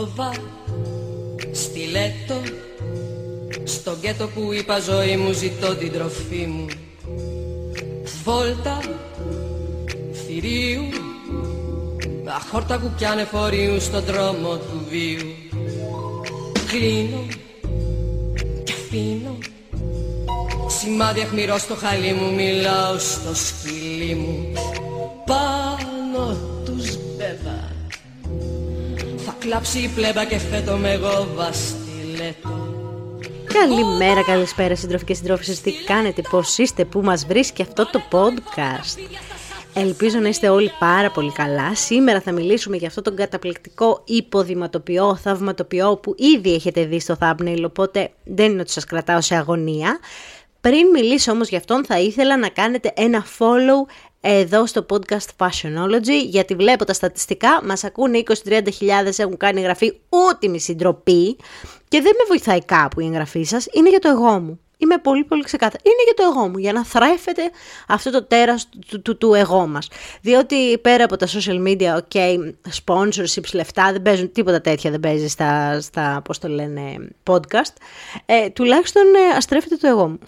Κόρδοβα, στιλέτο Στο γκέτο που είπα ζωή μου ζητώ την τροφή μου. Βόλτα, θηρίου Αχόρτα που πιάνε φορείου στον δρόμο του βίου. Κλείνω και αφήνω Σημάδι αχμηρό στο χαλί μου Μιλάω στο σκυλί κλάψει η πλέμπα και φέτο με εγώ βαστιλέτο Καλημέρα, καλησπέρα συντροφοί και συντρόφισσες Τι κάνετε, πώς είστε, πού μας βρίσκει αυτό το podcast; Ελπίζω να είστε όλοι πάρα πολύ καλά. Σήμερα θα μιλήσουμε για αυτό τον καταπληκτικό υποδηματοποιό, θαυματοποιό που ήδη έχετε δει στο thumbnail, οπότε δεν είναι ότι σας κρατάω σε αγωνία. Πριν μιλήσω όμως για αυτόν θα ήθελα να κάνετε ένα follow εδώ στο podcast Fashionology γιατί βλέπω τα στατιστικά, μας ακούνε 20-30 χιλιάδες, έχουν κάνει εγγραφή ούτιμη συντροπή και δεν με βοηθάει κάπου η εγγραφή σας, είναι για το εγώ μου. Είμαι πολύ πολύ ξεκάθαρη. Είναι για το εγώ μου, για να θρέφεται αυτό το τέρας του, του, του εγώ μας. Διότι πέρα από τα social media, ok, sponsorships, λεφτά, δεν παίζουν τίποτα τέτοια, δεν παίζει στα, στα πώς το λένε, podcast. Ε, τουλάχιστον ε, αστρέφεται το εγώ μου.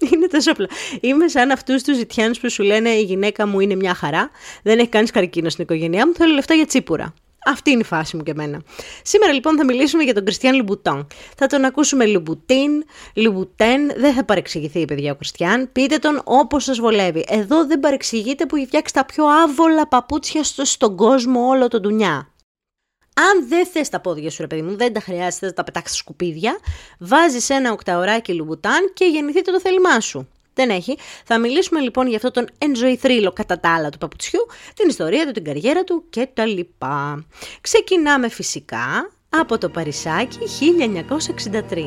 είναι τόσο απλά. Είμαι σαν αυτούς τους ζητιάνους που σου λένε η γυναίκα μου είναι μια χαρά, δεν έχει κάνει καρκίνο στην οικογένειά μου, θέλω λεφτά για τσίπουρα. Αυτή είναι η φάση μου και εμένα. Σήμερα λοιπόν θα μιλήσουμε για τον Κριστιαν Λουμπουτόν. Θα τον ακούσουμε Λουμπουτίν, Λουμπουτέν, δεν θα παρεξηγηθεί παιδιά ο Κριστιαν. Πείτε τον όπως σας βολεύει. Εδώ δεν παρεξηγείται που έχει φτιάξει τα πιο άβολα παπούτσια στο, στον κόσμο όλο το ντουνιά. Αν δεν θες τα πόδια σου, ρε παιδί μου, δεν τα χρειάζεται, να τα πετάξεις σκουπίδια, βάζεις ένα οκταωράκι λουμπουτάν και γεννηθείτε το θέλημά σου. Δεν έχει. Θα μιλήσουμε λοιπόν για αυτό τον enjoy thrill κατά τα άλλα του παπουτσιού, την ιστορία του, την καριέρα του και τα λοιπά. Ξεκινάμε φυσικά από το Παρισάκι 1963.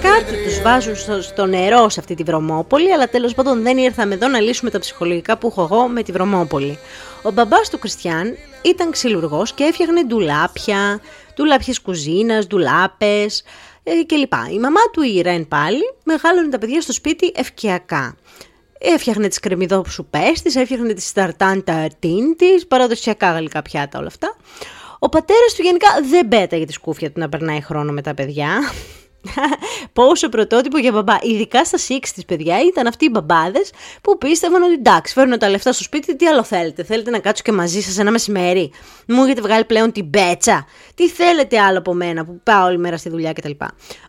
κάτι τους βάζουν στο, νερό σε αυτή τη βρωμόπολη, αλλά τέλος πάντων δεν ήρθαμε εδώ να λύσουμε τα ψυχολογικά που έχω εγώ με τη βρωμόπολη. Ο μπαμπάς του Κριστιαν ήταν ξυλουργός και έφτιαχνε ντουλάπια, ντουλάπιες κουζίνας, ντουλάπες ε, κλπ. Η μαμά του η Ρεν πάλι μεγάλωνε τα παιδιά στο σπίτι ευκαιακά. Έφτιαχνε τις κρεμμυδόψουπές της, έφτιαχνε τις σταρτάντα τιν της, παραδοσιακά γαλλικά πιάτα όλα αυτά. Ο πατέρας του γενικά δεν πέταγε τη σκούφια του να περνάει χρόνο με τα παιδιά. Πόσο πρωτότυπο για μπαμπά. Ειδικά στα 6 της παιδιά ήταν αυτοί οι μπαμπάδες που πίστευαν ότι εντάξει, φέρνω τα λεφτά στο σπίτι, τι άλλο θέλετε; Θέλετε να κάτσω και μαζί σας ένα μεσημέρι; Μου έχετε βγάλει πλέον την πέτσα; Τι θέλετε άλλο από μένα που πάω όλη μέρα στη δουλειά κτλ.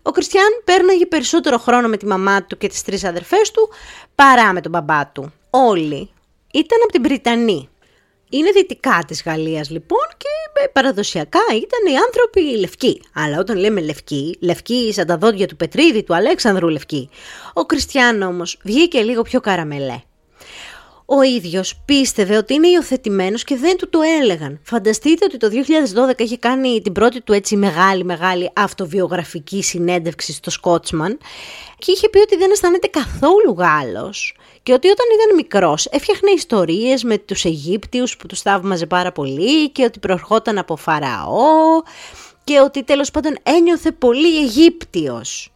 Ο Κριστιαν πέρναγε περισσότερο χρόνο με τη μαμά του και τις τρεις αδερφές του παρά με τον μπαμπά του. Όλοι ήταν από την Βρυτανή. Είναι δυτικά της Γαλλίας λοιπόν και ε, παραδοσιακά ήταν οι άνθρωποι λευκοί. Αλλά όταν λέμε λευκοί, λευκοί σαν τα δόντια του Πετρίδη, του Αλέξανδρου λευκοί. Ο Κριστιαν όμως βγήκε λίγο πιο καραμελέ. Ο ίδιος πίστευε ότι είναι υιοθετημένος και δεν του το έλεγαν. Φανταστείτε ότι το 2012 είχε κάνει την πρώτη του έτσι μεγάλη μεγάλη αυτοβιογραφική συνέντευξη στο Σκότσμαν και είχε πει ότι δεν αισθάνεται καθόλου Γάλλος και ότι όταν ήταν μικρός έφτιαχνε ιστορίες με τους Αιγύπτιους που τους θαύμαζε πάρα πολύ και ότι προερχόταν από Φαραώ και ότι τέλος πάντων ένιωθε πολύ Αιγύπτιος.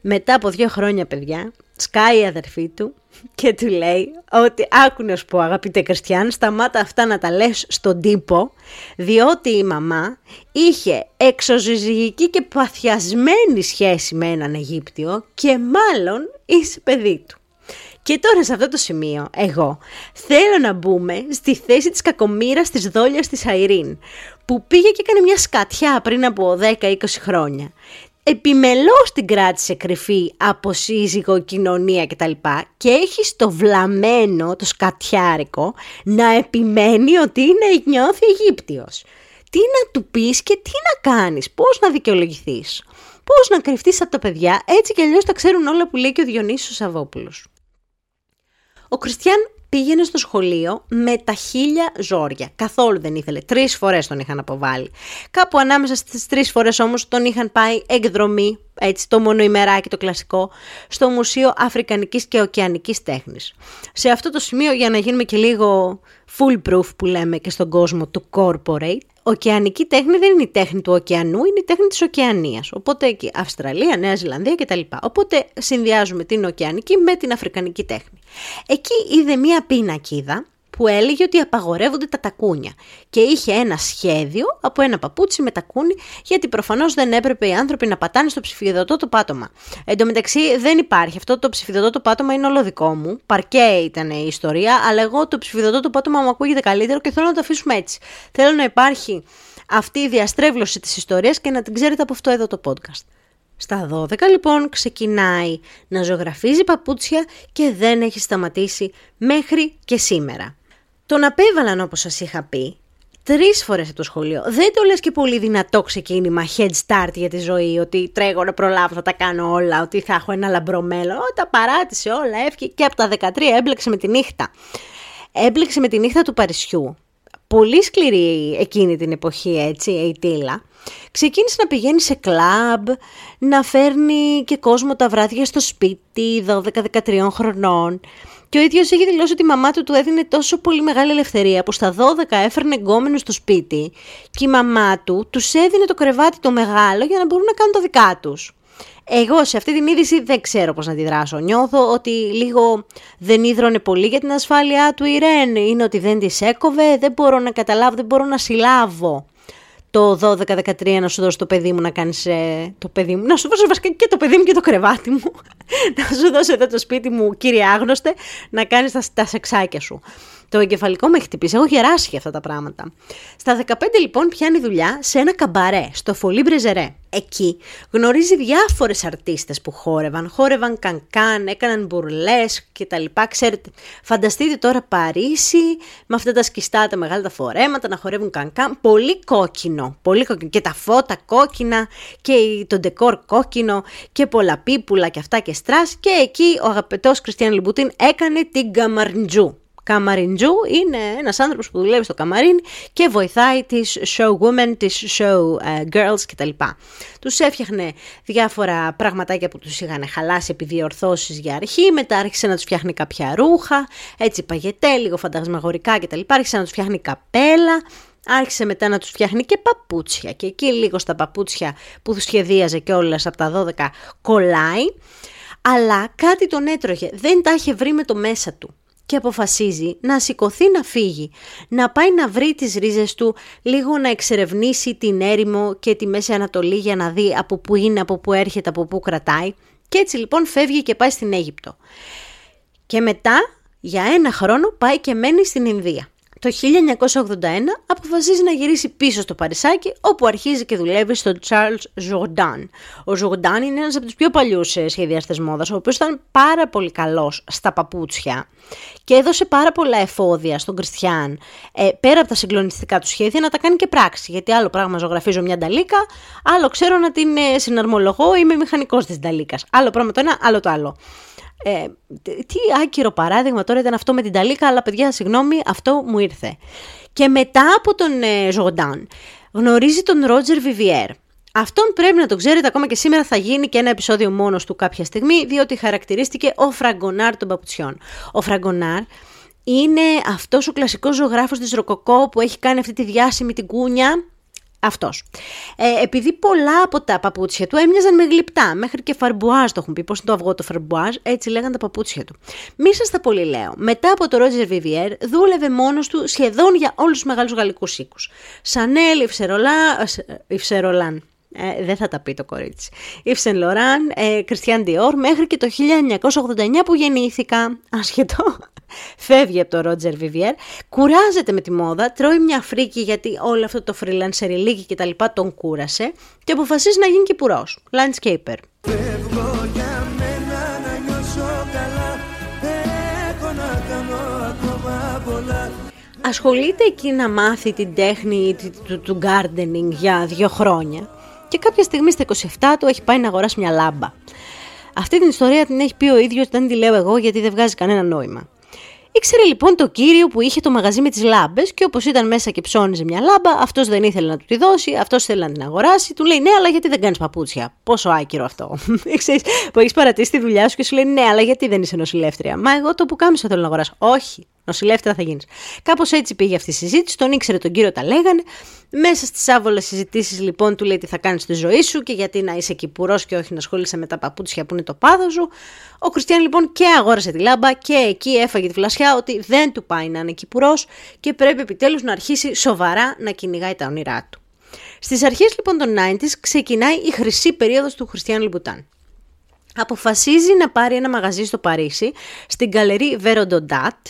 Μετά από δύο χρόνια παιδιά σκάει η αδερφή του και του λέει ότι άκου να σου πω αγαπητέ Κριστιαν σταμάτα αυτά να τα λες στον τύπο διότι η μαμά είχε εξωζυγική και παθιασμένη σχέση με έναν Αιγύπτιο και μάλλον είσαι παιδί του. Και τώρα σε αυτό το σημείο, εγώ θέλω να μπούμε στη θέση της κακομήρας της δόλιας της Αϊρίν, που πήγε και έκανε μια σκατιά πριν από 10-20 χρόνια. Επιμελώς την κράτησε κρυφή από σύζυγο, κοινωνία κτλ. Και έχει στο βλαμμένο, το σκατιάρικο, να επιμένει ότι είναι νιώθει Αιγύπτιος. Τι να του πεις και τι να κάνεις, πώς να δικαιολογηθείς. Πώς να κρυφτείς από τα παιδιά, έτσι κι αλλιώς τα ξέρουν όλα που λέει και ο Διονύσιος Σαββόπουλος. Ο Κριστιαν πήγαινε στο σχολείο με τα χίλια ζόρια. Καθόλου δεν ήθελε. Τρεις φορές τον είχαν αποβάλει. Κάπου ανάμεσα στις τρεις φορές όμως τον είχαν πάει εκδρομή, έτσι το μονοημεράκι το κλασικό, στο Μουσείο Αφρικανικής και Οκεανικής Τέχνης. Σε αυτό το σημείο, για να γίνουμε και λίγο full proof που λέμε και στον κόσμο του corporate, ωκεανική τέχνη δεν είναι η τέχνη του ωκεανού, είναι η τέχνη της ωκεανίας. Οπότε εκεί Αυστραλία, Νέα Ζηλανδία κτλ. Οπότε συνδυάζουμε την ωκεανική με την αφρικανική τέχνη. Εκεί είδε μία πίνακίδα που έλεγε ότι απαγορεύονται τα τακούνια και είχε ένα σχέδιο από ένα παπούτσι με τακούνι γιατί προφανώς δεν έπρεπε οι άνθρωποι να πατάνε στο ψηφιδωτό το πάτωμα. Εν τω μεταξύ δεν υπάρχει, αυτό το ψηφιδωτό το πάτωμα είναι όλο δικό μου, παρκέ ήταν η ιστορία, αλλά εγώ το ψηφιδωτό το πάτωμα μου ακούγεται καλύτερο και θέλω να το αφήσουμε έτσι. Θέλω να υπάρχει αυτή η διαστρέβλωση της ιστορίας και να την ξέρετε από αυτό εδώ το podcast. Στα 12 λοιπόν ξεκινάει να ζωγραφίζει παπούτσια και δεν έχει σταματήσει μέχρι και σήμερα. Τον απέβαλαν όπως σας είχα πει τρεις φορές από το σχολείο. Δεν το λες και πολύ δυνατό ξεκίνημα, head start για τη ζωή, ότι τρέχω να προλάβω, θα τα κάνω όλα, ότι θα έχω ένα λαμπρό μέλλον. τα παράτησε όλα, έφυγε και από τα 13 έμπλεξε με τη νύχτα. Έμπλεξε με τη νύχτα του Παρισιού. Πολύ σκληρή εκείνη την εποχή, έτσι, η Τίλα. Ξεκίνησε να πηγαίνει σε κλαμπ, να φέρνει και κόσμο τα βράδια στο σπίτι, 12-13 χρονών. Και ο ίδιος έχει δηλώσει ότι η μαμά του του έδινε τόσο πολύ μεγάλη ελευθερία που στα 12 έφερνε γκόμενους στο σπίτι και η μαμά του τους έδινε το κρεβάτι το μεγάλο για να μπορούν να κάνουν τα δικά τους. Εγώ σε αυτή την είδηση δεν ξέρω πώς να αντιδράσω. Νιώθω ότι λίγο δεν ίδρωνε πολύ για την ασφάλειά του η Ρεν. Είναι ότι δεν της έκοβε, δεν μπορώ να καταλάβω, δεν μπορώ να συλλάβω το 12-13 να σου δώσω το παιδί μου να κάνεις ε, το παιδί μου, να σου δώσω βασικά και το παιδί μου και το κρεβάτι μου, να σου δώσω εδώ το σπίτι μου κύριε άγνωστε, να κάνεις τα, τα σεξάκια σου. Το εγκεφαλικό με χτυπήσει. Έχω γεράσει για αυτά τα πράγματα. Στα 15 λοιπόν πιάνει δουλειά σε ένα καμπαρέ, στο Φολί Μπρεζερέ. Εκεί γνωρίζει διάφορες αρτίστες που χόρευαν. Χόρευαν κανκάν, έκαναν μπουρλές κτλ. Ξέρετε, φανταστείτε τώρα Παρίσι με αυτά τα σκιστά, τα μεγάλα τα φορέματα να χορεύουν κανκάν. Πολύ κόκκινο, πολύ κόκκινο. Και τα φώτα κόκκινα και το ντεκόρ κόκκινο και πολλά πίπουλα και αυτά και στρας. Και εκεί ο αγαπητός Κριστιαν Λιμπουτίν έκανε την καμαρντζού. Καμαριντζού είναι ένας άνθρωπος που δουλεύει στο καμαρίνι και βοηθάει τις showwomen, τις show ε, girls κτλ. Τους έφτιαχνε διάφορα πραγματάκια που τους είχαν χαλάσει επί διορθώσεις για αρχή, μετά άρχισε να τους φτιάχνει κάποια ρούχα, έτσι παγετέ, λίγο φαντασμαγορικά κτλ. Άρχισε να τους φτιάχνει καπέλα, Άρχισε μετά να τους φτιάχνει και παπούτσια και εκεί λίγο στα παπούτσια που σχεδίαζε και όλες από τα 12 κολλάει. Αλλά κάτι τον έτρωγε, δεν τα είχε βρει με το μέσα του και αποφασίζει να σηκωθεί να φύγει, να πάει να βρει τις ρίζες του, λίγο να εξερευνήσει την έρημο και τη Μέση Ανατολή για να δει από πού είναι, από πού έρχεται, από πού κρατάει και έτσι λοιπόν φεύγει και πάει στην Αίγυπτο. Και μετά για ένα χρόνο πάει και μένει στην Ινδία το 1981 αποφασίζει να γυρίσει πίσω στο Παρισάκι όπου αρχίζει και δουλεύει στο Charles Jourdan. Ο Jourdan είναι ένας από τους πιο παλιούς ε, σχεδιαστές μόδας, ο οποίος ήταν πάρα πολύ καλός στα παπούτσια και έδωσε πάρα πολλά εφόδια στον Κριστιαν ε, πέρα από τα συγκλονιστικά του σχέδια να τα κάνει και πράξη. Γιατί άλλο πράγμα ζωγραφίζω μια νταλίκα, άλλο ξέρω να την ε, συναρμολογώ, είμαι μηχανικός της νταλίκας. Άλλο πράγμα το ένα, άλλο το άλλο. Ε, τι άκυρο παράδειγμα τώρα ήταν αυτό με την Ταλίκα, αλλά παιδιά, συγγνώμη, αυτό μου ήρθε. Και μετά από τον ε, Ζωντάν, γνωρίζει τον Ρότζερ Βιβιέρ. Αυτόν πρέπει να το ξέρετε, ακόμα και σήμερα θα γίνει και ένα επεισόδιο μόνος του κάποια στιγμή, διότι χαρακτηρίστηκε ο Φραγκονάρ των παπουτσιών. Ο Φραγκονάρ είναι αυτός ο κλασικός ζωγράφος της Ροκοκό που έχει κάνει αυτή τη διάσημη την κούνια αυτός. Ε, επειδή πολλά από τα παπούτσια του έμοιαζαν με γλυπτά, μέχρι και φαρμπουάζ το έχουν πει. Πώς είναι το αυγό το φαρμπουάζ, έτσι λέγανε τα παπούτσια του. Μη σας τα πολύ λέω. Μετά από το Ρότζερ Βιβιέρ, δούλευε μόνος του σχεδόν για όλους τους μεγάλους γαλλικούς οίκους. Σανέλ, Ιψερολάν, ε, δεν θα τα πει το κορίτσι. Ιψεν Λοράν, Κριστιαν Διόρ, μέχρι και το 1989 που γεννήθηκα. Ασχετό φεύγει από το Ρότζερ Βιβιέρ, κουράζεται με τη μόδα, τρώει μια φρίκη γιατί όλο αυτό το freelancer λίγη και τα λοιπά τον κούρασε και αποφασίζει να γίνει και πουρός, landscaper. Ασχολείται εκεί να μάθει την τέχνη του, του gardening για δύο χρόνια και κάποια στιγμή στα 27 του έχει πάει να αγοράσει μια λάμπα. Αυτή την ιστορία την έχει πει ο ίδιος, δεν τη λέω εγώ γιατί δεν βγάζει κανένα νόημα. Ήξερε λοιπόν το κύριο που είχε το μαγαζί με τις λάμπες και όπως ήταν μέσα και ψώνιζε μια λάμπα, αυτός δεν ήθελε να του τη δώσει, αυτός θέλει να την αγοράσει. Του λέει ναι, αλλά γιατί δεν κάνεις παπούτσια; Πόσο άκυρο αυτό. που έχεις παρατήσει τη δουλειά σου και σου λέει ναι, αλλά γιατί δεν είσαι νοσηλεύτρια; Μα εγώ το που κάμισα θέλω να αγοράσω. Όχι, Νοσηλεύτερα θα γίνεις. Κάπως έτσι πήγε αυτή η συζήτηση. Τον ήξερε τον κύριο, τα λέγανε. Μέσα στις άβολες συζητήσεις, λοιπόν, του λέει τι θα κάνεις στη ζωή σου και γιατί να είσαι κυπουρός και όχι να ασχολείσαι με τα παπούτσια που είναι το πάδο σου. Ο Κριστιαν, λοιπόν, και αγόρασε τη λάμπα και εκεί έφαγε τη φλασιά ότι δεν του πάει να είναι κυπουρός και πρέπει επιτέλους να αρχίσει σοβαρά να κυνηγάει τα όνειρά του. Στις αρχές λοιπόν των 90s ξεκινάει η χρυσή περίοδος του Χριστιαν Λιμπουτάν. Αποφασίζει να πάρει ένα μαγαζί στο Παρίσι, στην καλερί Βεροντοντάτ,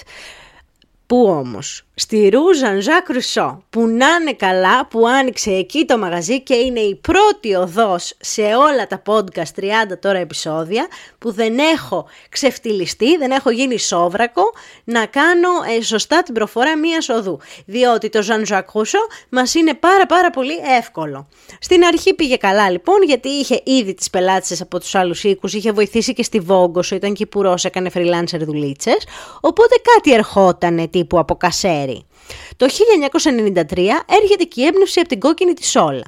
Πού όμως, στη Ρούζαν Ζακ Ρουσό, που να είναι καλά, που άνοιξε εκεί το μαγαζί και είναι η πρώτη οδός σε όλα τα podcast 30 τώρα επεισόδια, που δεν έχω ξεφτυλιστεί, δεν έχω γίνει σόβρακο, να κάνω ε, σωστά την προφορά μία οδού. Διότι το Ζαν Ζακ Ρουσό μας είναι πάρα πάρα πολύ εύκολο. Στην αρχή πήγε καλά λοιπόν, γιατί είχε ήδη τις πελάτησες από τους άλλους οίκους, είχε βοηθήσει και στη Βόγκοσο, ήταν κυπουρός, έκανε freelancer δουλίτσες, οπότε κάτι ερχότανε τύπου από κασέρι. Το 1993 έρχεται και η έμπνευση από την κόκκινη της Σόλα.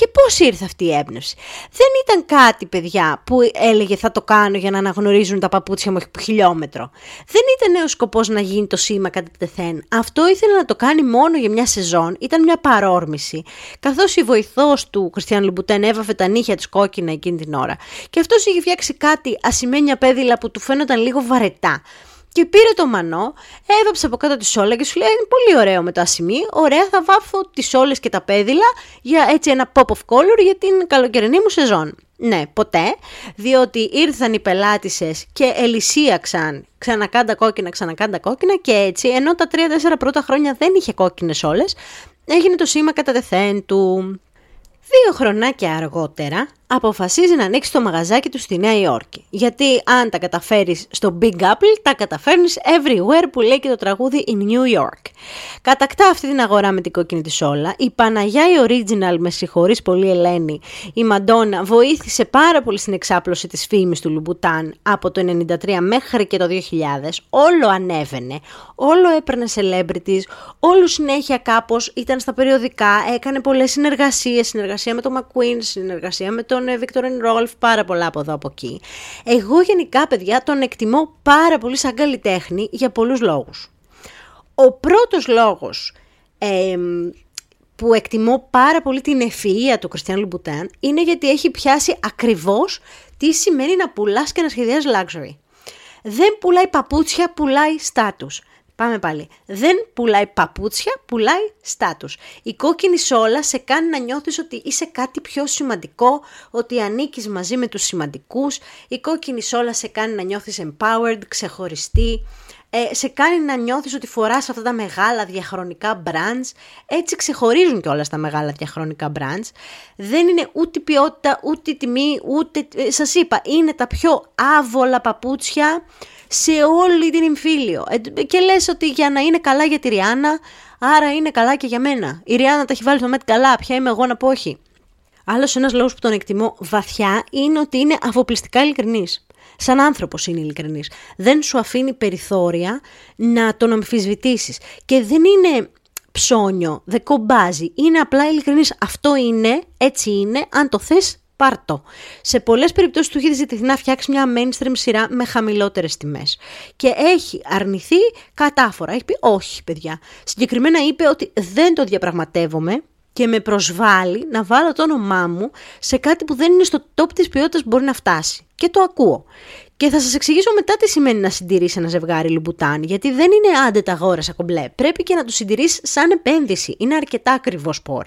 Και πώς ήρθε αυτή η έμπνευση; Δεν ήταν κάτι, παιδιά, που έλεγε θα το κάνω για να αναγνωρίζουν τα παπούτσια μου από χιλιόμετρο. Δεν ήταν ο σκοπός να γίνει το σήμα κατά τεθέν. Αυτό ήθελε να το κάνει μόνο για μια σεζόν, ήταν μια παρόρμηση. Καθώς η βοηθός του Χριστιαν Λουμπουτέν έβαφε τα νύχια της κόκκινα εκείνη την ώρα. Και αυτός είχε φτιάξει κάτι ασημένια πέδιλα που του φαίνονταν λίγο βαρετά. Και πήρε το μανό, έβαψε από κάτω τη σόλα και σου λέει: Είναι πολύ ωραίο με το ασημί. Ωραία, θα βάφω τις όλες και τα πέδιλα για έτσι ένα pop of color για την καλοκαιρινή μου σεζόν. Ναι, ποτέ, διότι ήρθαν οι πελάτησες και ελισίαξαν ξανακάντα κόκκινα, ξανακάντα κόκκινα και έτσι, ενώ τα 3-4 πρώτα χρόνια δεν είχε κόκκινες όλες, έγινε το σήμα κατά τεθέν του. Δύο χρονάκια αργότερα, αποφασίζει να ανοίξει το μαγαζάκι του στη Νέα Υόρκη. Γιατί αν τα καταφέρεις στο Big Apple, τα καταφέρνεις everywhere που λέει και το τραγούδι in New York. Κατακτά αυτή την αγορά με την κόκκινη της όλα. Η Παναγιά η Original, με συγχωρείς πολύ Ελένη, η Μαντόνα βοήθησε πάρα πολύ στην εξάπλωση της φήμης του Λουμπουτάν από το 1993 μέχρι και το 2000. Όλο ανέβαινε, όλο έπαιρνε celebrities, όλο συνέχεια κάπως ήταν στα περιοδικά, έκανε πολλές συνεργασίες, συνεργασία με τον McQueen, συνεργασία με τον τον Βίκτορ Ρόλφ, πάρα πολλά από εδώ από εκεί. Εγώ γενικά, παιδιά, τον εκτιμώ πάρα πολύ σαν καλλιτέχνη για πολλούς λόγους. Ο πρώτος λόγος που εκτιμώ πάρα πολύ την ευφυΐα του Κριστιαν Λουμπουτάν είναι γιατί έχει πιάσει ακριβώς τι σημαίνει να πουλάς και να σχεδιάζεις luxury. Δεν πουλάει παπούτσια, πουλάει στάτους. Πάμε πάλι. Δεν πουλάει παπούτσια, πουλάει στάτους. Η κόκκινη σόλα σε κάνει να νιώθεις ότι είσαι κάτι πιο σημαντικό, ότι ανήκεις μαζί με τους σημαντικούς. Η κόκκινη σόλα σε κάνει να νιώθεις empowered, ξεχωριστή. Ε, σε κάνει να νιώθεις ότι φοράς αυτά τα μεγάλα διαχρονικά brands. Έτσι ξεχωρίζουν και όλα τα μεγάλα διαχρονικά brands. Δεν είναι ούτε ποιότητα, ούτε τιμή, ούτε... Ε, σας είπα, είναι τα πιο άβολα παπούτσια σε όλη την εμφύλιο. Ε, και λες ότι για να είναι καλά για τη Ριάννα, άρα είναι καλά και για μένα. Η Ριάννα τα έχει βάλει στο μέτ καλά, ποια είμαι εγώ να πω όχι. Άλλος ένας λόγος που τον εκτιμώ βαθιά είναι ότι είναι αφοπλιστικά ειλικρινής. Σαν άνθρωπος είναι ειλικρινής. Δεν σου αφήνει περιθώρια να τον αμφισβητήσεις. Και δεν είναι ψώνιο, δεν κομπάζει. Είναι απλά ειλικρινής. Αυτό είναι, έτσι είναι. Αν το θες πάρτο. Σε πολλές περιπτώσεις του έχει ζητηθεί να φτιάξει μια mainstream σειρά με χαμηλότερες τιμές. Και έχει αρνηθεί κατάφορα. Έχει πει όχι, παιδιά. Συγκεκριμένα είπε ότι δεν το διαπραγματεύομαι και με προσβάλλει να βάλω το όνομά μου σε κάτι που δεν είναι στο top της ποιότητας που μπορεί να φτάσει. Και το ακούω. Και θα σας εξηγήσω μετά τι σημαίνει να συντηρήσει ένα ζευγάρι λουμπουτάν, γιατί δεν είναι άντε τα αγόρασα κομπλέ. Πρέπει και να το συντηρήσει σαν επένδυση. Είναι αρκετά ακριβός σπορ.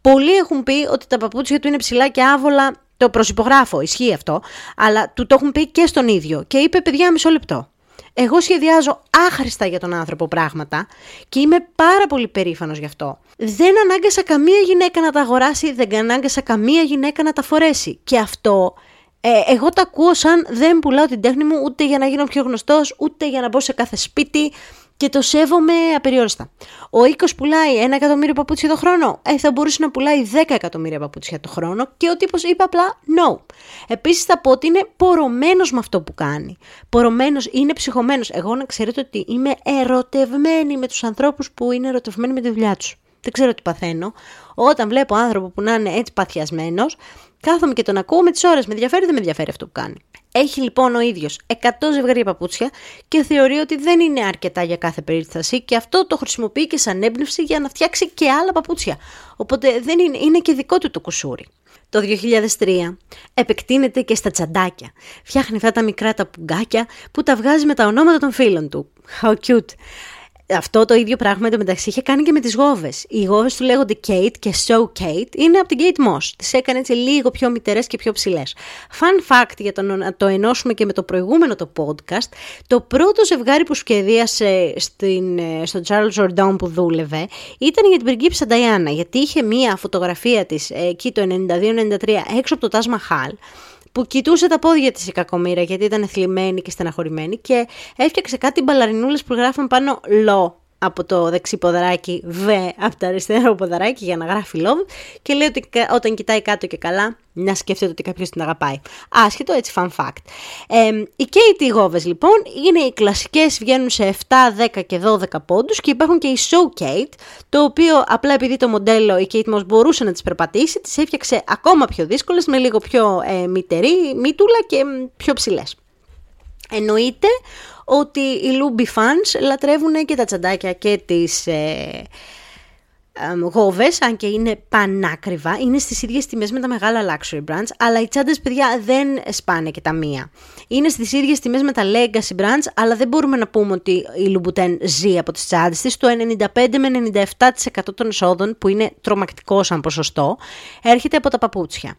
Πολλοί έχουν πει ότι τα παπούτσια του είναι ψηλά και άβολα. Το προσυπογράφω, ισχύει αυτό. Αλλά του το έχουν πει και στον ίδιο. Και είπε, παιδιά, μισό λεπτό. Εγώ σχεδιάζω άχρηστα για τον άνθρωπο πράγματα και είμαι πάρα πολύ περήφανος γι' αυτό. Δεν ανάγκασα καμία γυναίκα να τα αγοράσει, δεν ανάγκασα καμία γυναίκα να τα φορέσει. Και αυτό ε, εγώ τα ακούω σαν δεν πουλάω την τέχνη μου ούτε για να γίνω πιο γνωστός, ούτε για να μπω σε κάθε σπίτι και το σέβομαι απεριόριστα. Ο οίκος πουλάει ένα εκατομμύριο παπούτσια το χρόνο. Ε, θα μπορούσε να πουλάει 10 εκατομμύρια παπούτσια το χρόνο και ο τύπος είπε απλά no. Επίσης θα πω ότι είναι πορωμένος με αυτό που κάνει. Πορωμένος, είναι ψυχωμένος. Εγώ να ξέρετε ότι είμαι ερωτευμένη με τους ανθρώπους που είναι ερωτευμένοι με τη δουλειά τους. Δεν ξέρω τι παθαίνω. Όταν βλέπω άνθρωπο που να είναι έτσι παθιασμένος, Κάθομαι και τον ακούω με τις ώρες. Με ενδιαφέρει, δεν με ενδιαφέρει αυτό που κάνει. Έχει λοιπόν ο ίδιος 100 ζευγάρια παπούτσια και θεωρεί ότι δεν είναι αρκετά για κάθε περίσταση και αυτό το χρησιμοποιεί και σαν έμπνευση για να φτιάξει και άλλα παπούτσια. Οπότε δεν είναι, είναι και δικό του το κουσούρι. Το 2003 επεκτείνεται και στα τσαντάκια. Φτιάχνει αυτά τα μικρά τα πουγκάκια που τα βγάζει με τα ονόματα των φίλων του. How cute! Αυτό το ίδιο πράγμα εντωμεταξύ είχε κάνει και με τις γόβες. Οι γόβες του λέγονται Kate και So Kate είναι από την Kate Moss. Τις έκανε έτσι λίγο πιο μητερές και πιο ψηλές. Fun fact για το να το ενώσουμε και με το προηγούμενο το podcast, το πρώτο ζευγάρι που σχεδίασε στην, ε, στο Charles Jordan που δούλευε ήταν για την πριγκίψα Diana, γιατί είχε μία φωτογραφία της ε, εκεί το 92-93 έξω από το Taj Mahal που κοιτούσε τα πόδια της η κακομήρα γιατί ήταν θλιμμένη και στεναχωρημένη και έφτιαξε κάτι μπαλαρινούλες που γράφαν πάνω «Λο» από το δεξί ποδαράκι, β από το αριστερό ποδαράκι για να γράφει love και λέει ότι όταν κοιτάει κάτω και καλά να σκέφτεται ότι κάποιος την αγαπάει. Άσχετο έτσι fun fact. Ε, οι Katie Goves λοιπόν είναι οι κλασικές βγαίνουν σε 7, 10 και 12 πόντους και υπάρχουν και οι Show Kate το οποίο απλά επειδή το μοντέλο η Kate Moss μπορούσε να τις περπατήσει τις έφτιαξε ακόμα πιο δύσκολες με λίγο πιο ε, μητερή, μήτουλα και πιο ψηλές. Εννοείται ότι οι Luby fans λατρεύουν και τα τσαντάκια και τις ε, γόβες, αν και είναι πανάκριβα, είναι στις ίδιες τιμές με τα μεγάλα luxury brands, αλλά οι τσάντες παιδιά δεν σπάνε και τα μία. Είναι στις ίδιες τιμές με τα legacy brands, αλλά δεν μπορούμε να πούμε ότι η Louboutin ζει από τις τσάντες της. Το 95 με 97% των εισόδων, που είναι τρομακτικό σαν ποσοστό, έρχεται από τα παπούτσια.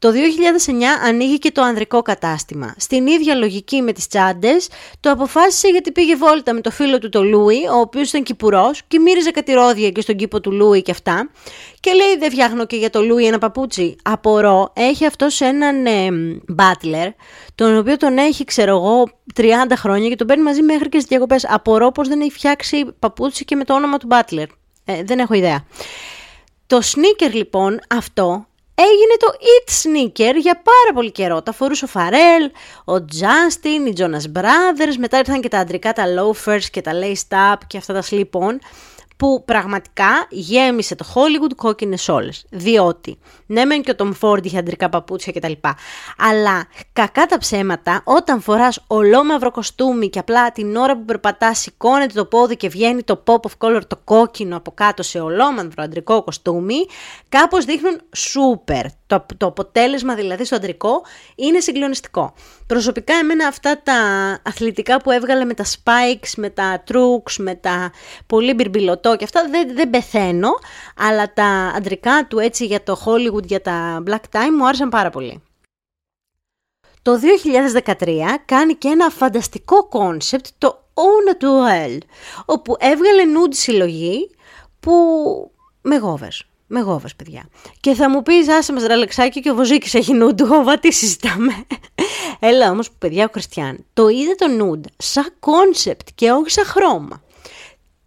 Το 2009 ανοίγει και το ανδρικό κατάστημα. Στην ίδια λογική με τις τσάντες, το αποφάσισε γιατί πήγε βόλτα με το φίλο του το Λούι, ο οποίος ήταν κυπουρός και μύριζε κατηρώδια και στον κήπο του Λούι και αυτά. Και λέει δεν φτιάχνω και για το Λούι ένα παπούτσι. Απορώ, έχει αυτός έναν ε, μπάτλερ, τον οποίο τον έχει ξέρω εγώ 30 χρόνια και τον παίρνει μαζί μέχρι και στις διακοπές. Απορώ πως δεν έχει φτιάξει παπούτσι και με το όνομα του μπάτλερ. Ε, δεν έχω ιδέα. Το sneaker λοιπόν αυτό έγινε το It Sneaker για πάρα πολύ καιρό. Τα φορούσε ο Φαρέλ, ο Justin, οι Jonas Brothers, μετά ήρθαν και τα αντρικά, τα loafers και τα lace up και αυτά τα slip-on που πραγματικά γέμισε το Hollywood κόκκινες όλες. Διότι, ναι, μεν και ο Tom Ford είχε αντρικά παπούτσια κτλ. Αλλά κακά τα ψέματα, όταν φοράς ολόμαυρο κοστούμι και απλά την ώρα που περπατάς, σηκώνεται το πόδι και βγαίνει το pop of color το κόκκινο από κάτω σε ολόμαυρο αντρικό κοστούμι, κάπως δείχνουν super. Το, το αποτέλεσμα δηλαδή στο αντρικό είναι συγκλονιστικό. Προσωπικά εμένα αυτά τα αθλητικά που έβγαλε με τα spikes, με τα τρουκς, με τα πολύ μπιρμπιλωτό και αυτά δεν, δεν πεθαίνω, αλλά τα αντρικά του έτσι για το Hollywood, για τα black tie μου άρεσαν πάρα πολύ. Το 2013 κάνει και ένα φανταστικό κόνσεπτ, το Au Naturel, όπου έβγαλε nude συλλογή που με γόβες με γόβας, παιδιά. Και θα μου πεις, άσε μας ρε Αλεξάκι και ο Βοζίκης έχει nude, γόβα, τι συζητάμε. Έλα όμως, παιδιά, ο Christian, το είδε το nude σαν κόνσεπτ και όχι σαν χρώμα.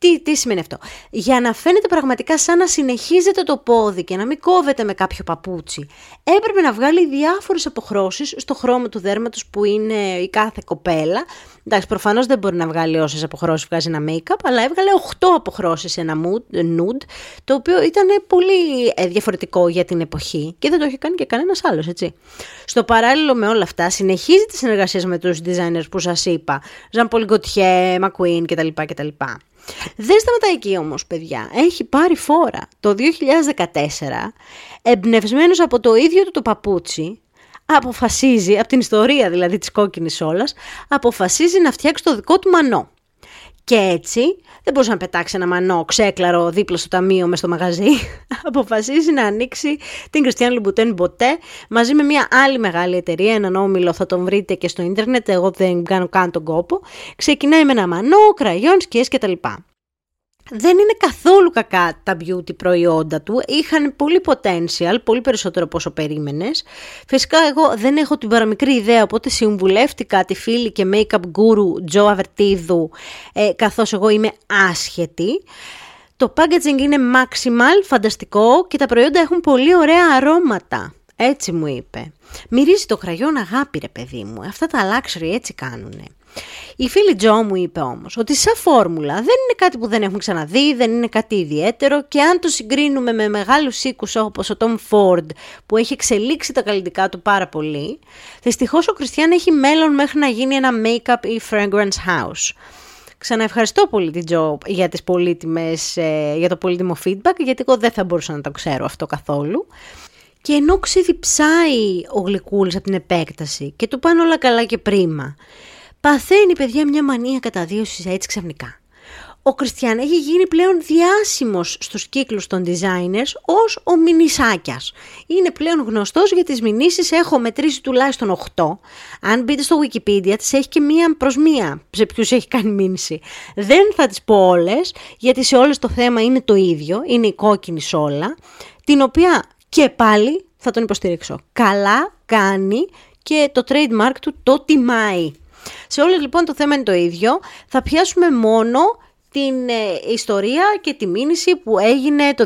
Τι, τι σημαίνει αυτό; Για να φαίνεται πραγματικά σαν να συνεχίζεται το πόδι και να μην κόβεται με κάποιο παπούτσι, έπρεπε να βγάλει διάφορες αποχρώσεις στο χρώμα του δέρματος που είναι η κάθε κοπέλα. Εντάξει, προφανώς δεν μπορεί να βγάλει όσες αποχρώσεις βγάζει ένα make-up, αλλά έβγαλε 8 αποχρώσεις σε ένα nude, το οποίο ήταν πολύ ε, διαφορετικό για την εποχή και δεν το είχε κάνει και κανένας άλλος, έτσι. Στο παράλληλο με όλα αυτά, συνεχίζει τις συνεργασίες με τους designers που σας είπα, Ζαν Πολ Γκοτιέ, McQueen κτλ. κτλ. Δεν σταματάει εκεί όμως παιδιά, έχει πάρει φόρα. Το 2014, εμπνευσμένος από το ίδιο του το παπούτσι, αποφασίζει, από την ιστορία δηλαδή της κόκκινης όλας, αποφασίζει να φτιάξει το δικό του μανό. Και έτσι δεν μπορούσε να πετάξει ένα μανό ξέκλαρο δίπλα στο ταμείο μες στο μαγαζί. Αποφασίζει να ανοίξει την Κριστιαν Λουμπουτέν Μποτέ μαζί με μια άλλη μεγάλη εταιρεία, έναν όμιλο, θα τον βρείτε και στο ίντερνετ, εγώ δεν κάνω καν τον κόπο. Ξεκινάει με ένα μανό, κραγιόν, σκιές κτλ δεν είναι καθόλου κακά τα beauty προϊόντα του. Είχαν πολύ potential, πολύ περισσότερο από όσο περίμενες. Φυσικά, εγώ δεν έχω την παραμικρή ιδέα, οπότε συμβουλεύτηκα τη φίλη και make-up guru Τζο Αβερτίδου, ε, καθώς εγώ είμαι άσχετη. Το packaging είναι maximal, φανταστικό και τα προϊόντα έχουν πολύ ωραία αρώματα. Έτσι μου είπε. Μυρίζει το κραγιόν αγάπη ρε παιδί μου. Αυτά τα luxury έτσι κάνουνε. Η φίλη Τζο μου είπε όμως ότι σαν φόρμουλα δεν είναι κάτι που δεν έχουμε ξαναδεί, δεν είναι κάτι ιδιαίτερο και αν το συγκρίνουμε με μεγάλους οίκους όπως ο Tom Ford που έχει εξελίξει τα καλλιτικά του πάρα πολύ, δυστυχώς ο Κριστιαν έχει μέλλον μέχρι να γίνει ένα make-up ή fragrance house. Ξαναευχαριστώ πολύ την Τζο για, τις πολύτιμες, ε, για το πολύτιμο feedback, γιατί εγώ δεν θα μπορούσα να το ξέρω αυτό καθόλου. Και ενώ ξεδιψάει ο Γλυκούλης από την επέκταση και του πάνε όλα καλά και πρίμα, παθαίνει παιδιά μια μανία καταδίωσης έτσι ξαφνικά. Ο Κριστιαν έχει γίνει πλέον διάσημος στους κύκλους των designers ως ο Μινισάκιας. Είναι πλέον γνωστός για τις μηνύσεις, έχω μετρήσει τουλάχιστον 8. Αν μπείτε στο Wikipedia τις έχει και μία προς μία σε ποιους έχει κάνει μήνυση. Δεν θα τις πω όλες, γιατί σε όλες το θέμα είναι το ίδιο, είναι η κόκκινη σόλα, την οποία και πάλι θα τον υποστηρίξω. Καλά κάνει και το trademark του το τιμάει. Σε όλες λοιπόν το θέμα είναι το ίδιο. Θα πιάσουμε μόνο την ε, ιστορία και τη μήνυση που έγινε το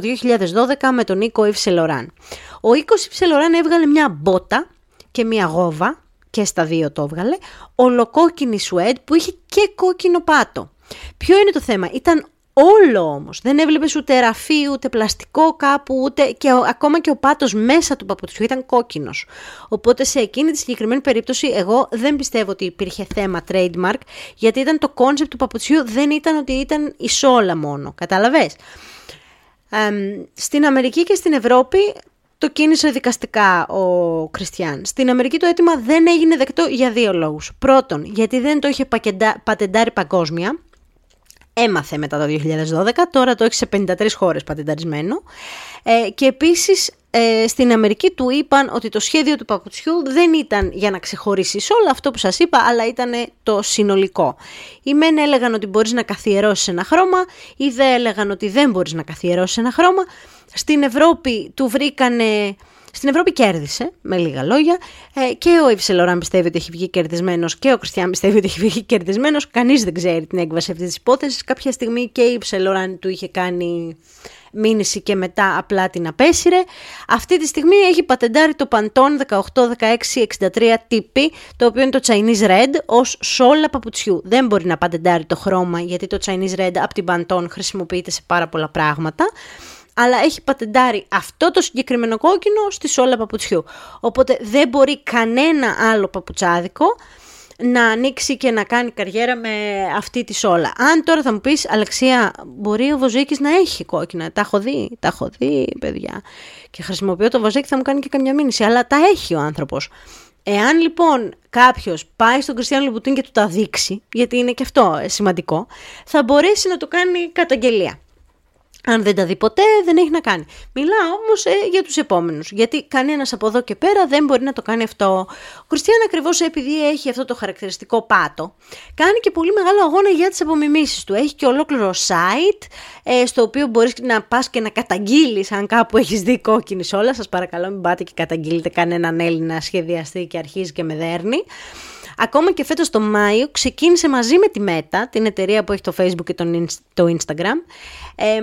2012 με τον Νίκο Ιψελοράν. Ο Νίκος Ιψελοράν έβγαλε μια μπότα και μια γόβα και στα δύο το έβγαλε, ολοκόκκινη σουέντ που είχε και κόκκινο πάτο. Ποιο είναι το θέμα, ήταν Όλο όμως. Δεν έβλεπες ούτε ραφή, ούτε πλαστικό κάπου, ούτε και ακόμα και ο πάτος μέσα του παπουτσιού ήταν κόκκινος. Οπότε σε εκείνη τη συγκεκριμένη περίπτωση εγώ δεν πιστεύω ότι υπήρχε θέμα trademark, γιατί ήταν το κόνσεπτ του παπουτσιού δεν ήταν ότι ήταν η σόλα μόνο. Κατάλαβες; στην Αμερική και στην Ευρώπη το κίνησε δικαστικά ο Κριστιαν. Στην Αμερική το αίτημα δεν έγινε δεκτό για δύο λόγους. Πρώτον, γιατί δεν το είχε πατεντάρει παγκόσμια έμαθε μετά το 2012, τώρα το έχει σε 53 χώρες πατενταρισμένο ε, και επίσης ε, στην Αμερική του είπαν ότι το σχέδιο του παπουτσιού δεν ήταν για να ξεχωρίσεις όλο αυτό που σας είπα, αλλά ήταν το συνολικό. Οι μεν έλεγαν ότι μπορείς να καθιερώσεις ένα χρώμα, οι δε έλεγαν ότι δεν μπορείς να καθιερώσεις ένα χρώμα. Στην Ευρώπη του βρήκανε στην Ευρώπη κέρδισε, με λίγα λόγια, ε, και ο Ιψελοράν πιστεύει ότι έχει βγει κερδισμένος και ο Κριστιαν πιστεύει ότι έχει βγει κερδισμένος. Κανείς δεν ξέρει την έκβαση αυτής της υπόθεσης. Κάποια στιγμή και η Ιψελοράν του είχε κάνει μήνυση και μετά απλά την απέσυρε. Αυτή τη στιγμή έχει πατεντάρει το Pantone 181663 TP, το οποίο είναι το Chinese Red, ως σόλα παπουτσιού. Δεν μπορεί να πατεντάρει το χρώμα, γιατί το Chinese Red από την Pantone χρησιμοποιείται σε πάρα πολλά πράγματα αλλά έχει πατεντάρει αυτό το συγκεκριμένο κόκκινο στη σόλα παπουτσιού. Οπότε δεν μπορεί κανένα άλλο παπουτσάδικο να ανοίξει και να κάνει καριέρα με αυτή τη σόλα. Αν τώρα θα μου πεις, Αλεξία, μπορεί ο Βοζίκης να έχει κόκκινα; Τα έχω δει, τα έχω δει, παιδιά. Και χρησιμοποιώ το Βοζίκη, θα μου κάνει και καμιά μήνυση. Αλλά τα έχει ο άνθρωπος. Εάν λοιπόν κάποιος πάει στον Κριστιανό Λουμπουτίν και του τα δείξει, γιατί είναι και αυτό σημαντικό, θα μπορέσει να το κάνει καταγγελία. Αν δεν τα δει ποτέ, δεν έχει να κάνει. Μιλάω όμως ε, για τους επόμενους. Γιατί κανένας από εδώ και πέρα δεν μπορεί να το κάνει αυτό. Ο Κριστιαν ακριβώς επειδή έχει αυτό το χαρακτηριστικό πάτο, κάνει και πολύ μεγάλο αγώνα για τις απομιμήσεις του. Έχει και ολόκληρο site, ε, στο οποίο μπορείς να πας και να καταγγείλεις αν κάπου έχεις δει κόκκινη όλα. Σας παρακαλώ, μην πάτε και καταγγείλετε κανέναν Έλληνα σχεδιαστή και αρχίζει και με δέρνει. Ακόμα και φέτος το Μάιο ξεκίνησε μαζί με τη Meta, την εταιρεία που έχει το Facebook και το Instagram, ε,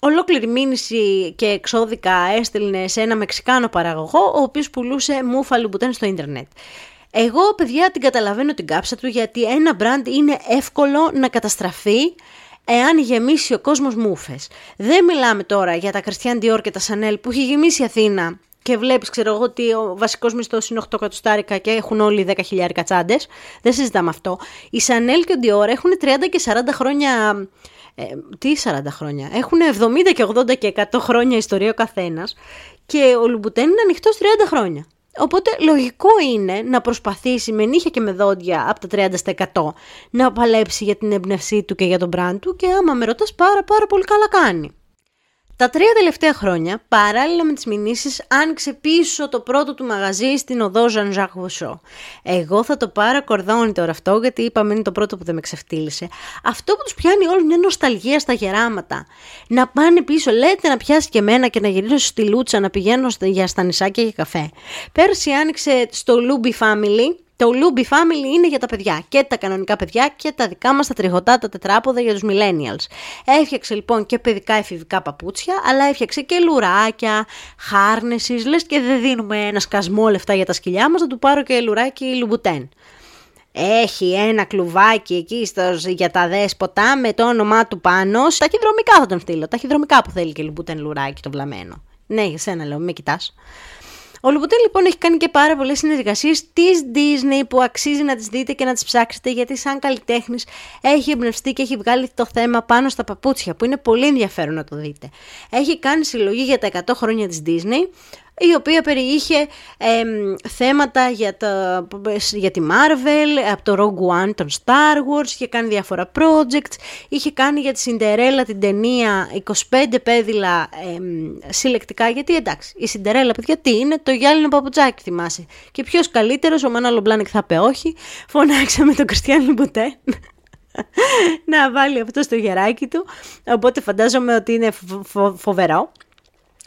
ολόκληρη μήνυση και εξώδικα έστελνε σε ένα μεξικάνο παραγωγό, ο οποίος πουλούσε μούφα λουμπουτέν στο ίντερνετ. Εγώ, παιδιά, την καταλαβαίνω την κάψα του, γιατί ένα brand είναι εύκολο να καταστραφεί εάν γεμίσει ο κόσμος μούφες. Δεν μιλάμε τώρα για τα Christian Dior και τα Chanel που έχει γεμίσει η Αθήνα και βλέπεις, ξέρω εγώ, ότι ο βασικός μισθός είναι 8 εκατοστάρικα και έχουν όλοι 10.000 τσάντες. Δεν συζητάμε αυτό. Η Chanel και ο Dior έχουν 30 και 40 χρόνια. Ε, τι 40 χρόνια; Έχουν 70 και 80 και 100 χρόνια ιστορία ο καθένας. Και ο Λουμπουτέν είναι ανοιχτός 30 χρόνια. Οπότε λογικό είναι να προσπαθήσει με νύχια και με δόντια από τα 30% να παλέψει για την έμπνευσή του και για τον brand του και άμα με ρωτάς πάρα πάρα πολύ καλά κάνει. Τα τρία τελευταία χρόνια, παράλληλα με τις μηνύσεις, άνοιξε πίσω το πρώτο του μαγαζί στην οδό Ζανζάκ Βουσό. Εγώ θα το πάρω κορδόνι τώρα αυτό, γιατί είπαμε είναι το πρώτο που δεν με ξεφτίλισε. Αυτό που τους πιάνει όλη μια νοσταλγία στα γεράματα. Να πάνε πίσω, λέτε να πιάσει και εμένα και να γυρίσω στη Λούτσα να πηγαίνω για στα νησάκια για καφέ. Πέρσι άνοιξε στο Loubi Family, Το Loubi Family είναι για τα παιδιά και τα κανονικά παιδιά και τα δικά μας τα τριχωτά, τα τετράποδα για τους millennials. Έφτιαξε λοιπόν και παιδικά εφηβικά παπούτσια, αλλά έφτιαξε και λουράκια, χάρνεσης, λες και δεν δίνουμε ένα σκασμό λεφτά για τα σκυλιά μας, θα του πάρω και λουράκι λουμπουτέν. Έχει ένα κλουβάκι εκεί στο, για τα δέσποτα με το όνομά του πάνω. Τα χειδρομικά θα τον στείλω. Τα χειδρομικά που θέλει και λουμπουτέν λουράκι το βλαμμένο. Ναι, για σένα λέω, με κοιτάς. Ο Λουμπουτέ λοιπόν έχει κάνει και πάρα πολλές συνεργασίες της Disney που αξίζει να τις δείτε και να τις ψάξετε γιατί σαν καλλιτέχνης έχει εμπνευστεί και έχει βγάλει το θέμα πάνω στα παπούτσια που είναι πολύ ενδιαφέρον να το δείτε. Έχει κάνει συλλογή για τα 100 χρόνια της Disney η οποία περιείχε θέματα για, τα, για τη Marvel, από το Rogue One, τον Star Wars, είχε κάνει διάφορα projects, είχε κάνει για τη Cinderella την ταινία 25 πέδιλα συλλεκτικά, γιατί εντάξει, η Cinderella παιδιά τι είναι, το γυάλινο παπουτσάκι θυμάσαι. Και ποιος καλύτερος, ο Μανώλο Μπλάνικ θα πει όχι, φωνάξαμε τον Christian Louboutin να βάλει αυτό στο χεράκι του, οπότε φαντάζομαι ότι είναι φοβερό.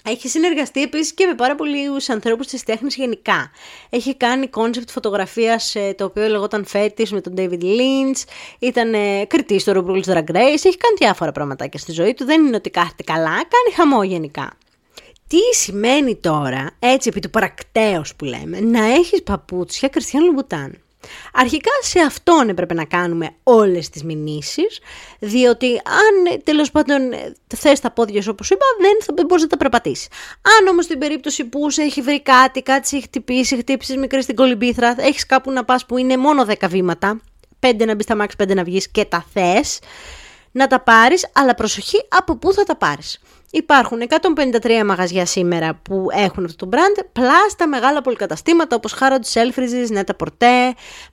Έχει συνεργαστεί επίσης και με πάρα πολλούς ανθρώπους της τέχνης γενικά. Έχει κάνει κόνσεπτ φωτογραφίας ε, το οποίο λεγόταν Fetish με τον David Lynch. Ήταν ε, κριτής στο RuPaul's Drag Race. Έχει κάνει διάφορα πραγματάκια στη ζωή του. Δεν είναι ότι κάθεται καλά, κάνει χαμό γενικά. Τι σημαίνει τώρα, έτσι επί του πρακτέου που λέμε, να έχεις παπούτσια Christian Louboutin; Αρχικά σε αυτόν έπρεπε να κάνουμε όλες τις μηνύσεις, διότι αν τέλος πάντων θες τα πόδια σου όπως είπα, δεν θα μπορείς να τα περπατήσεις. Αν όμως στην περίπτωση που σε έχει βρει κάτι, κάτι σε έχει χτυπήσει, χτύπησες μικρή στην κολυμπήθρα, έχεις κάπου να πας που είναι μόνο 10 βήματα, 5 να μπεις στα μάξι, 5 να βγεις και τα θες, να τα πάρεις, αλλά προσοχή από πού θα τα πάρεις. Υπάρχουν 153 μαγαζιά σήμερα που έχουν αυτό το brand, πλάς τα μεγάλα πολυκαταστήματα όπως Harrods, Selfridges, Neta Porte,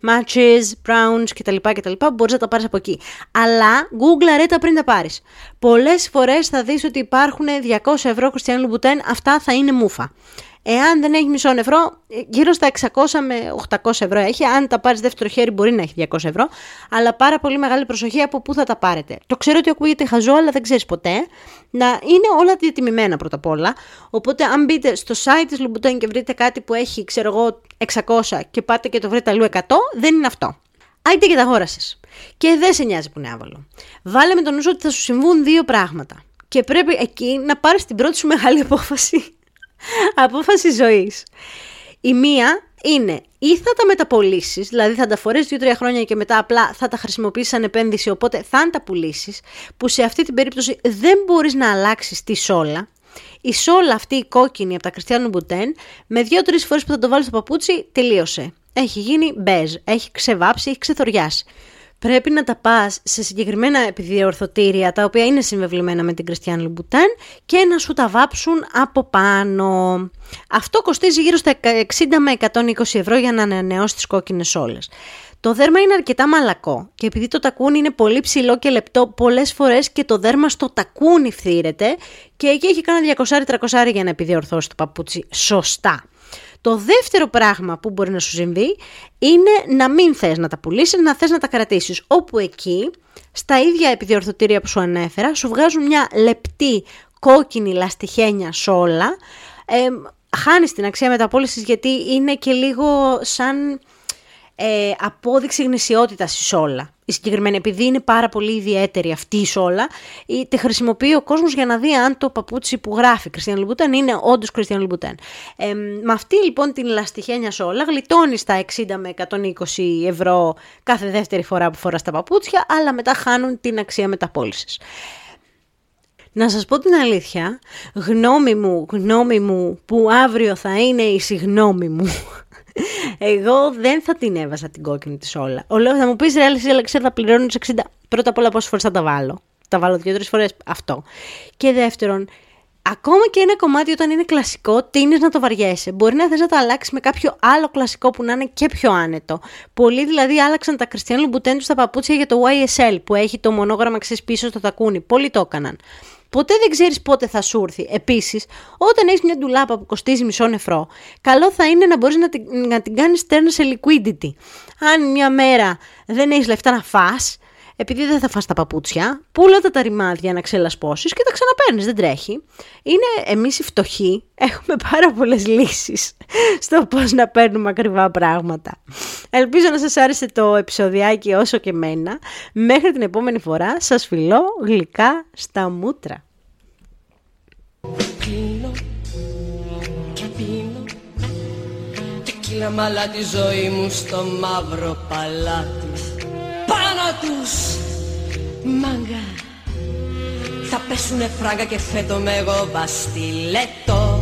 Matches, Browns κτλ. κτλ που μπορείς να τα πάρεις από εκεί. Αλλά Google αρέτα πριν τα πάρεις. Πολλές φορές θα δεις ότι υπάρχουν 200 ευρώ Christian Louboutin, αυτά θα είναι μούφα. Εάν δεν έχει μισό ευρώ, γύρω στα 600 με 800 ευρώ έχει. Αν τα πάρεις δεύτερο χέρι, μπορεί να έχει 200 ευρώ. Αλλά πάρα πολύ μεγάλη προσοχή από πού θα τα πάρετε. Το ξέρω ότι ακούγεται χαζό, αλλά δεν ξέρεις ποτέ. Να είναι όλα διατιμημένα πρώτα απ' όλα. Οπότε, αν μπείτε στο site της Louboutin και βρείτε κάτι που έχει, ξέρω εγώ, 600 και πάτε και το βρείτε αλλού 100, δεν είναι αυτό. Άιτε και τα αγόρασε. Και δεν σε νοιάζει που είναι άβολο. Βάλε με τον νου ότι θα σου συμβούν δύο πράγματα. Και πρέπει εκεί να πάρεις την πρώτη σου μεγάλη απόφαση Απόφαση ζωής. Η μία είναι ή θα τα μεταπολίσει, δηλαδή θα τα φορέσεις 2-3 χρόνια και μετά απλά θα τα χρησιμοποιήσεις σαν επένδυση, οπότε θα τα πουλήσεις, που σε αυτή την περίπτωση δεν μπορείς να αλλάξεις τη σόλα. Η σόλα αυτή η κόκκινη από τα Κριστιανού Μπουτέν, με 2-3 φορές που θα το βάλεις στο παπούτσι, τελείωσε. Έχει γίνει μπέζ, έχει ξεβάψει, έχει ξεθοριάσει πρέπει να τα πας σε συγκεκριμένα επιδιορθωτήρια τα οποία είναι συμβεβλημένα με την Κριστιαν Λουμπουτάν και να σου τα βάψουν από πάνω. Αυτό κοστίζει γύρω στα 60 με 120 ευρώ για να ανανεώσει τις κόκκινες όλες. Το δέρμα είναι αρκετά μαλακό και επειδή το τακούνι είναι πολύ ψηλό και λεπτό, πολλές φορές και το δέρμα στο τακούνι φθήρεται και εκεί έχει κάνει 200-300 για να επιδιορθώσει το παπούτσι σωστά. Το δεύτερο πράγμα που μπορεί να σου συμβεί είναι να μην θες να τα πουλήσεις, να θες να τα κρατήσεις. Όπου εκεί, στα ίδια επιδιορθωτήρια που σου ανέφερα, σου βγάζουν μια λεπτή κόκκινη λαστιχένια σόλα, ε, χάνεις την αξία μεταπόλησης γιατί είναι και λίγο σαν ε, απόδειξη γνησιότητας στη σόλα. Η συγκεκριμένη, επειδή είναι πάρα πολύ ιδιαίτερη αυτή η σόλα, τη χρησιμοποιεί ο κόσμος για να δει αν το παπούτσι που γράφει Κριστιαν Λουμπουτέν είναι όντως Κριστιαν Λουμπουτέν. Ε, με αυτή λοιπόν την λαστιχένια σόλα γλιτώνει στα 60 με 120 ευρώ κάθε δεύτερη φορά που φοράς τα παπούτσια, αλλά μετά χάνουν την αξία μεταπόλησης. Να σας πω την αλήθεια, γνώμη μου, γνώμη μου που αύριο θα είναι η συγνώμη μου εγώ δεν θα την έβαζα την κόκκινη της όλα. Ο λόγο θα μου πεις ρε, Αλεξία, θα πληρώνω 60. Πρώτα απ' όλα, πόσες φορές θα τα βάλω. Τα βάλω δύο-τρει φορές αυτό. Και δεύτερον, ακόμα και ένα κομμάτι όταν είναι κλασικό, τίνει να το βαριέσαι. Μπορεί να θες να το αλλάξεις με κάποιο άλλο κλασικό που να είναι και πιο άνετο. Πολλοί δηλαδή άλλαξαν τα Κριστιανού Μπουτέντου στα παπούτσια για το YSL που έχει το μονόγραμμα ξέρεις πίσω στο τακούνι. Πολλοί το έκαναν. Ποτέ δεν ξέρεις πότε θα σου έρθει. Επίσης, όταν έχεις μια ντουλάπα που κοστίζει μισό νεφρό, καλό θα είναι να μπορείς να την, να την κάνεις στέρνα σε liquidity. Αν μια μέρα δεν έχεις λεφτά να φά, επειδή δεν θα φας τα παπούτσια, πούλα τα τα ρημάδια να ξελασπώσεις και τα ξαναπαίρνεις, δεν τρέχει. Είναι εμείς οι φτωχοί, έχουμε πάρα πολλές λύσεις στο πώς να παίρνουμε ακριβά πράγματα. Ελπίζω να σας άρεσε το επεισοδιάκι όσο και μένα. Μέχρι την επόμενη φορά σας φιλώ γλυκά στα μούτρα. Κλείνω και πίνω Τεκίλα μαλά τη ζωή μου στο μαύρο παλάτι Πάνω τους. Μάγκα Θα πέσουνε φράγκα και φέτο με εγώ μπαστιλέτο